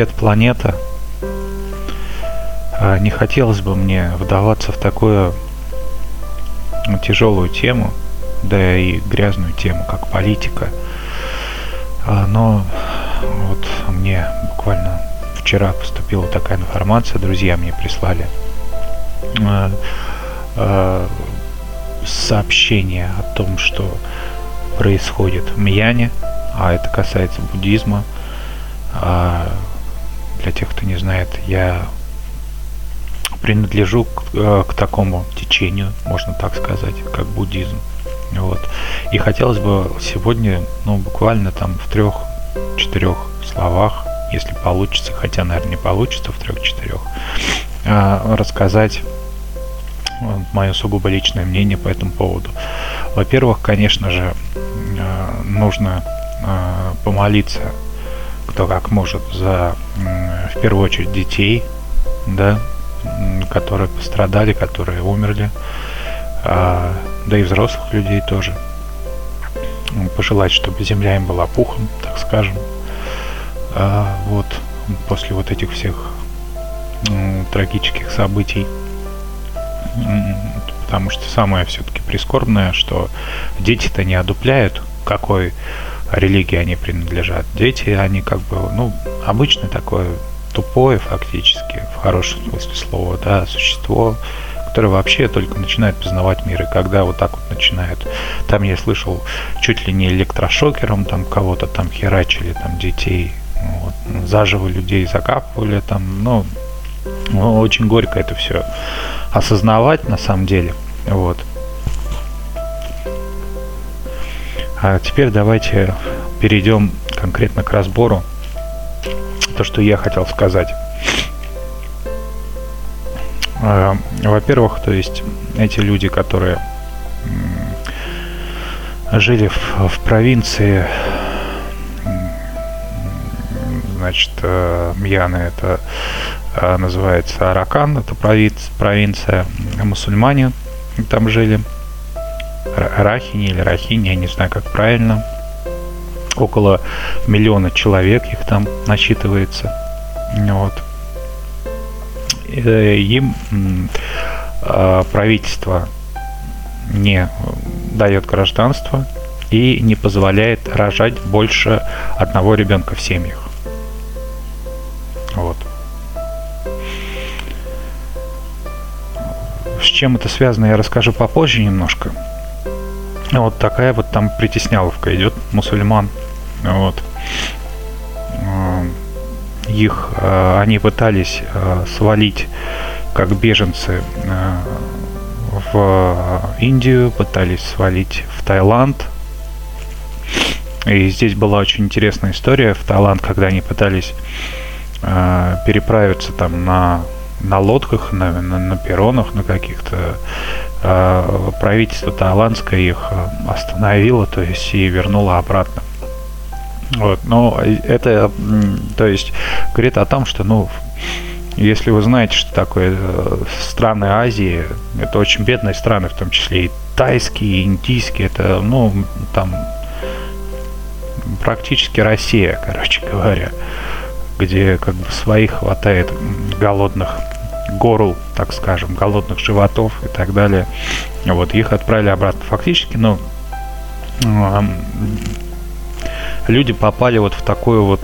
Привет, планета. А, не хотелось бы мне вдаваться в такую тяжелую тему, да и грязную тему, как политика. А, но вот мне буквально вчера поступила такая информация, друзья мне прислали а, сообщение о том, что происходит в Мьяне, а это касается буддизма. Для тех, кто не знает, я принадлежу к, э, к такому течению, можно так сказать, как буддизм. Вот. И хотелось бы сегодня, ну, буквально там в трех-четырех словах, если получится, хотя, наверное, не получится в трех-четырех, э, рассказать мое сугубо личное мнение по этому поводу. Во-первых, конечно же, э, нужно э, помолиться, кто как может, за, в первую очередь, детей, да, которые пострадали, которые умерли, а, да и взрослых людей тоже. Пожелать, чтобы земля им была пухом, так скажем. А, вот после вот этих всех трагических событий. Потому что самое все-таки прискорбное, что дети-то не одупляют, какой религии они принадлежат. Дети, они как бы, ну, обычно такое тупое фактически, в хорошем смысле слова, да, существо, которое вообще только начинает познавать мир. И когда вот так вот начинает, там я слышал, чуть ли не электрошокером там кого-то там херачили, там детей, вот, заживо людей закапывали, там, ну, ну, очень горько это все осознавать на самом деле, вот. А теперь давайте перейдем конкретно к разбору то, что я хотел сказать. А, во-первых, то есть эти люди, которые жили в, в провинции, значит, э, Мьяны это э, называется Аракан, это провинция, провинция мусульмане там жили, Рахини или Рахини, я не знаю, как правильно – около миллиона человек их там насчитывается. Вот. Э, им а, правительство не дает гражданство и не позволяет рожать больше одного ребенка в семьях. Вот. С чем это связано, я расскажу попозже немножко. Вот такая вот там притесняловка идет мусульман вот. Их э, они пытались э, свалить как беженцы в Индию, пытались свалить в Таиланд. И здесь была очень интересная история в Таиланд, когда они пытались переправиться там на на лодках, на, на, на перронах, на каких-то э, правительство таиландское их остановило, то есть и вернуло обратно. Вот, но это, то есть, говорит о том, что, ну, если вы знаете, что такое э, страны Азии, это очень бедные страны, в том числе и тайские, и индийские, это, ну, там практически Россия, короче говоря, где как бы своих хватает голодных горл, так скажем, голодных животов и так далее. Вот их отправили обратно. Фактически, ну, люди попали вот в такое вот,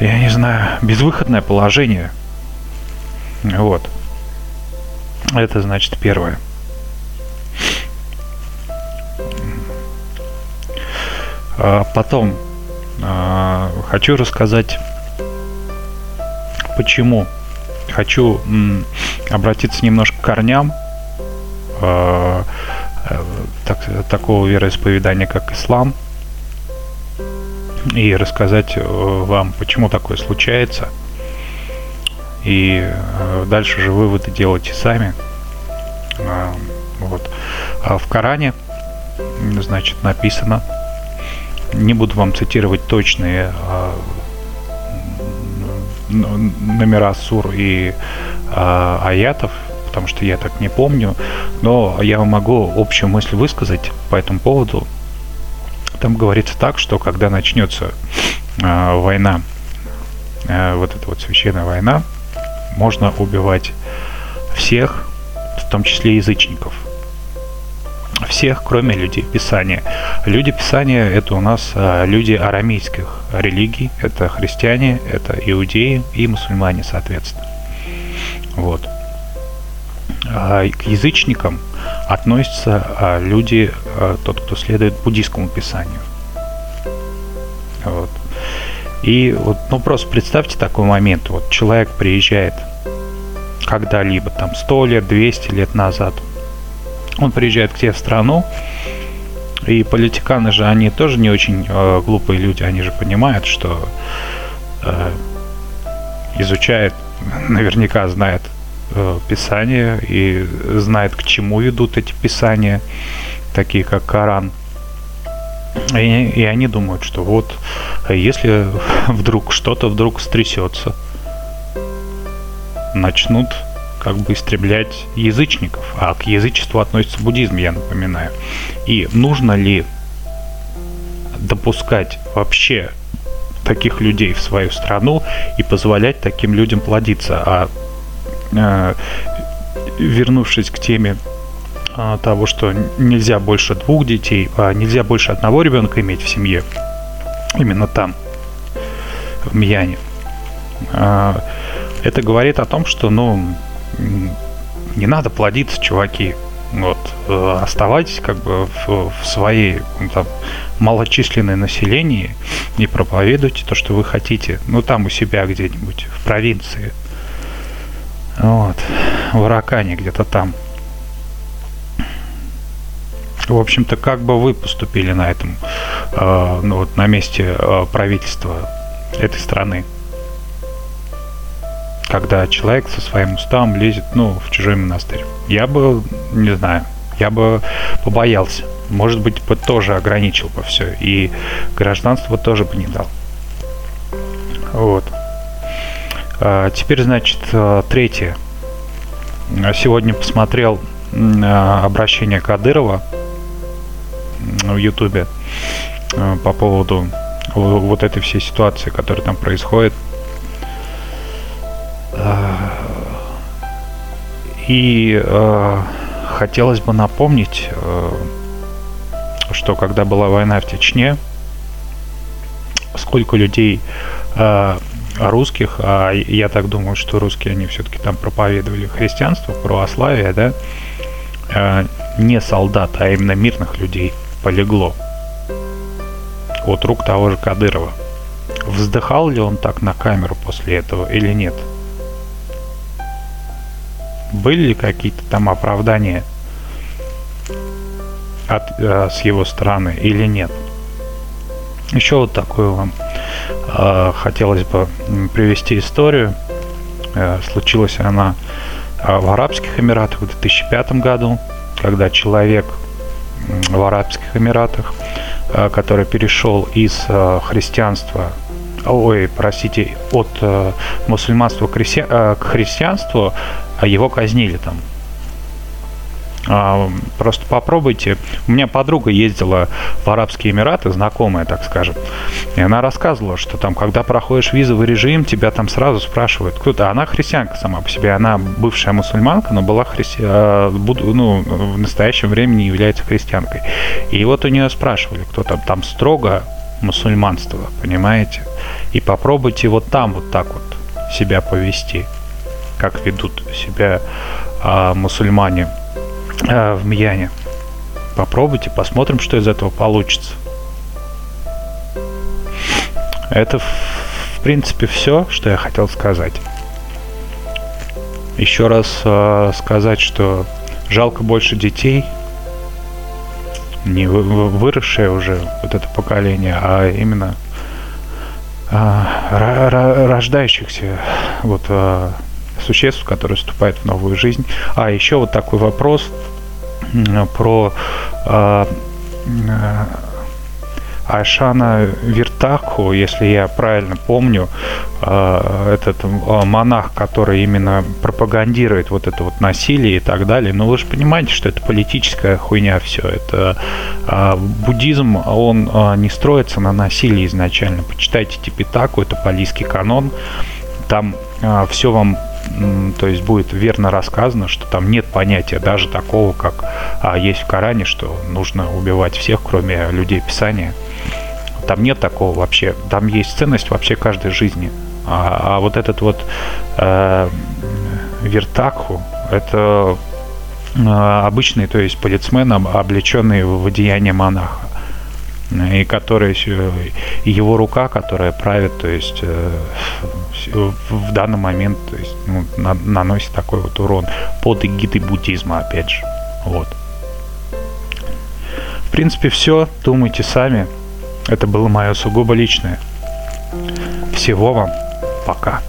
я не знаю, безвыходное положение. Вот. Это значит первое. А потом а, хочу рассказать, почему. Хочу м, обратиться немножко к корням а, э, так, такого вероисповедания, как ислам – и рассказать э, вам, почему такое случается. И э, дальше же выводы делайте сами. А, вот. А в Коране, значит, написано, не буду вам цитировать точные а, номера сур и а, аятов, потому что я так не помню, но я могу общую мысль высказать по этому поводу, там говорится так, что когда начнется э, война э, вот эта вот священная война, можно убивать всех, в том числе язычников. Всех, кроме людей Писания. Люди Писания – это у нас а, люди арамейских религий. Это христиане, это иудеи и мусульмане, соответственно. Вот. А к язычникам относятся а, люди, тот, кто следует буддийскому писанию. Вот. И вот, ну просто представьте такой момент. Вот человек приезжает когда-либо, там 100 лет, 200 лет назад. Он приезжает к тебе в страну, и политиканы же, они тоже не очень э, глупые люди, они же понимают, что э, изучает, наверняка знает э, Писание и знает, к чему ведут эти Писания, такие как Коран. И, и они думают, что вот если вдруг что-то вдруг стрясется, начнут как бы истреблять язычников, а к язычеству относится буддизм, я напоминаю. И нужно ли допускать вообще таких людей в свою страну и позволять таким людям плодиться, а э, вернувшись к теме э, того, что нельзя больше двух детей, а нельзя больше одного ребенка иметь в семье, именно там, в Мьяне. Э, это говорит о том, что, ну, не надо плодиться, чуваки. Вот, э, оставайтесь как бы в, в своей там, малочисленной населении и проповедуйте то, что вы хотите. Ну, там у себя где-нибудь, в провинции. Вот, в Аракане где-то там. В общем-то, как бы вы поступили на этом, э, ну вот на месте э, правительства этой страны? Когда человек со своим уставом лезет, ну, в чужой монастырь. Я бы, не знаю, я бы побоялся. Может быть, бы тоже ограничил бы все. И гражданство тоже бы не дал. Вот. А, теперь, значит, а, третье. Сегодня посмотрел а, обращение Кадырова в Ютубе по поводу вот этой всей ситуации, которая там происходит и э, хотелось бы напомнить, э, что когда была война в Чечне, сколько людей э, русских, а я так думаю, что русские, они все-таки там проповедовали христианство, православие, да, э, не солдат, а именно мирных людей полегло от рук того же Кадырова. Вздыхал ли он так на камеру после этого или нет? Были ли какие-то там оправдания от, э, с его стороны или нет? Еще вот такую вам э, хотелось бы привести историю. Э, случилась она э, в Арабских Эмиратах в 2005 году, когда человек в Арабских Эмиратах, э, который перешел из э, христианства ой, простите, от э, мусульманства к, христи... э, к христианству, его казнили там. А, просто попробуйте. У меня подруга ездила в Арабские Эмираты, знакомая, так скажем. И она рассказывала, что там, когда проходишь визовый режим, тебя там сразу спрашивают, кто-то. Она христианка сама по себе. Она бывшая мусульманка, но была христи... А, ну, в настоящем времени является христианкой. И вот у нее спрашивали, кто там, там строго мусульманство, понимаете? И попробуйте вот там вот так вот себя повести, как ведут себя а, мусульмане а, в Мьяне. Попробуйте, посмотрим, что из этого получится. Это, в принципе, все, что я хотел сказать. Еще раз э, сказать, что жалко больше детей, не выросшее уже вот это поколение, а именно а, рождающихся вот а, существ, которые вступают в новую жизнь. А еще вот такой вопрос про а, Айшана Виртаху, если я правильно помню, э, этот э, монах, который именно пропагандирует вот это вот насилие и так далее. Но вы же понимаете, что это политическая хуйня все. Это э, буддизм, он не строится на насилии изначально. Почитайте Типитаку, это палийский канон. Там все вам то есть будет верно рассказано, что там нет понятия даже такого, как а, есть в Коране, что нужно убивать всех, кроме людей Писания. Там нет такого вообще. Там есть ценность вообще каждой жизни. А, а вот этот вот э, вертакху, это э, обычный, то есть полицмен, облеченный в одеяние монаха и который его рука, которая правит, то есть э, в данный момент то есть, ну, наносит такой вот урон под эгидой буддизма, опять же. Вот. В принципе, все. Думайте сами. Это было мое сугубо личное. Всего вам. Пока.